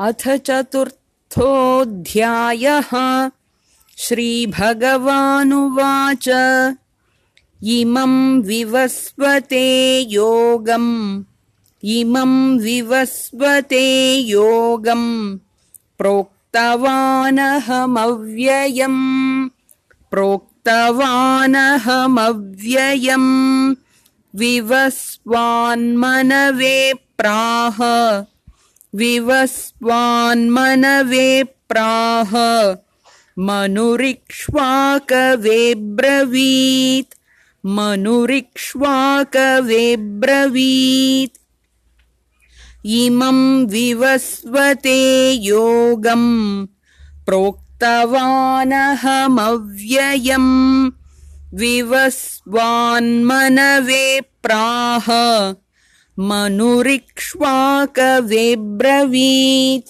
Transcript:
अथ चतुर्थोऽध्यायः। श्रीभगवानुवाच। इमं विवस्वते योगम्। इमं विवस्वते योगम्। प्रोक्तवानहमव्ययम्। प्रोक्तवानहमव्ययम्। विवस्वान्मनवे प्राह विवस्वान्मनवे प्राह मनुरिक्ष्वाकवेब्रवीत् मनुरिक्ष्वाकवेब्रवीत् इमं विवस्वते योगम् प्रोक्तवानहमव्ययम् विवस्वान्मनवे प्राह मनुरिक्ष्वाकवेब्रवीत्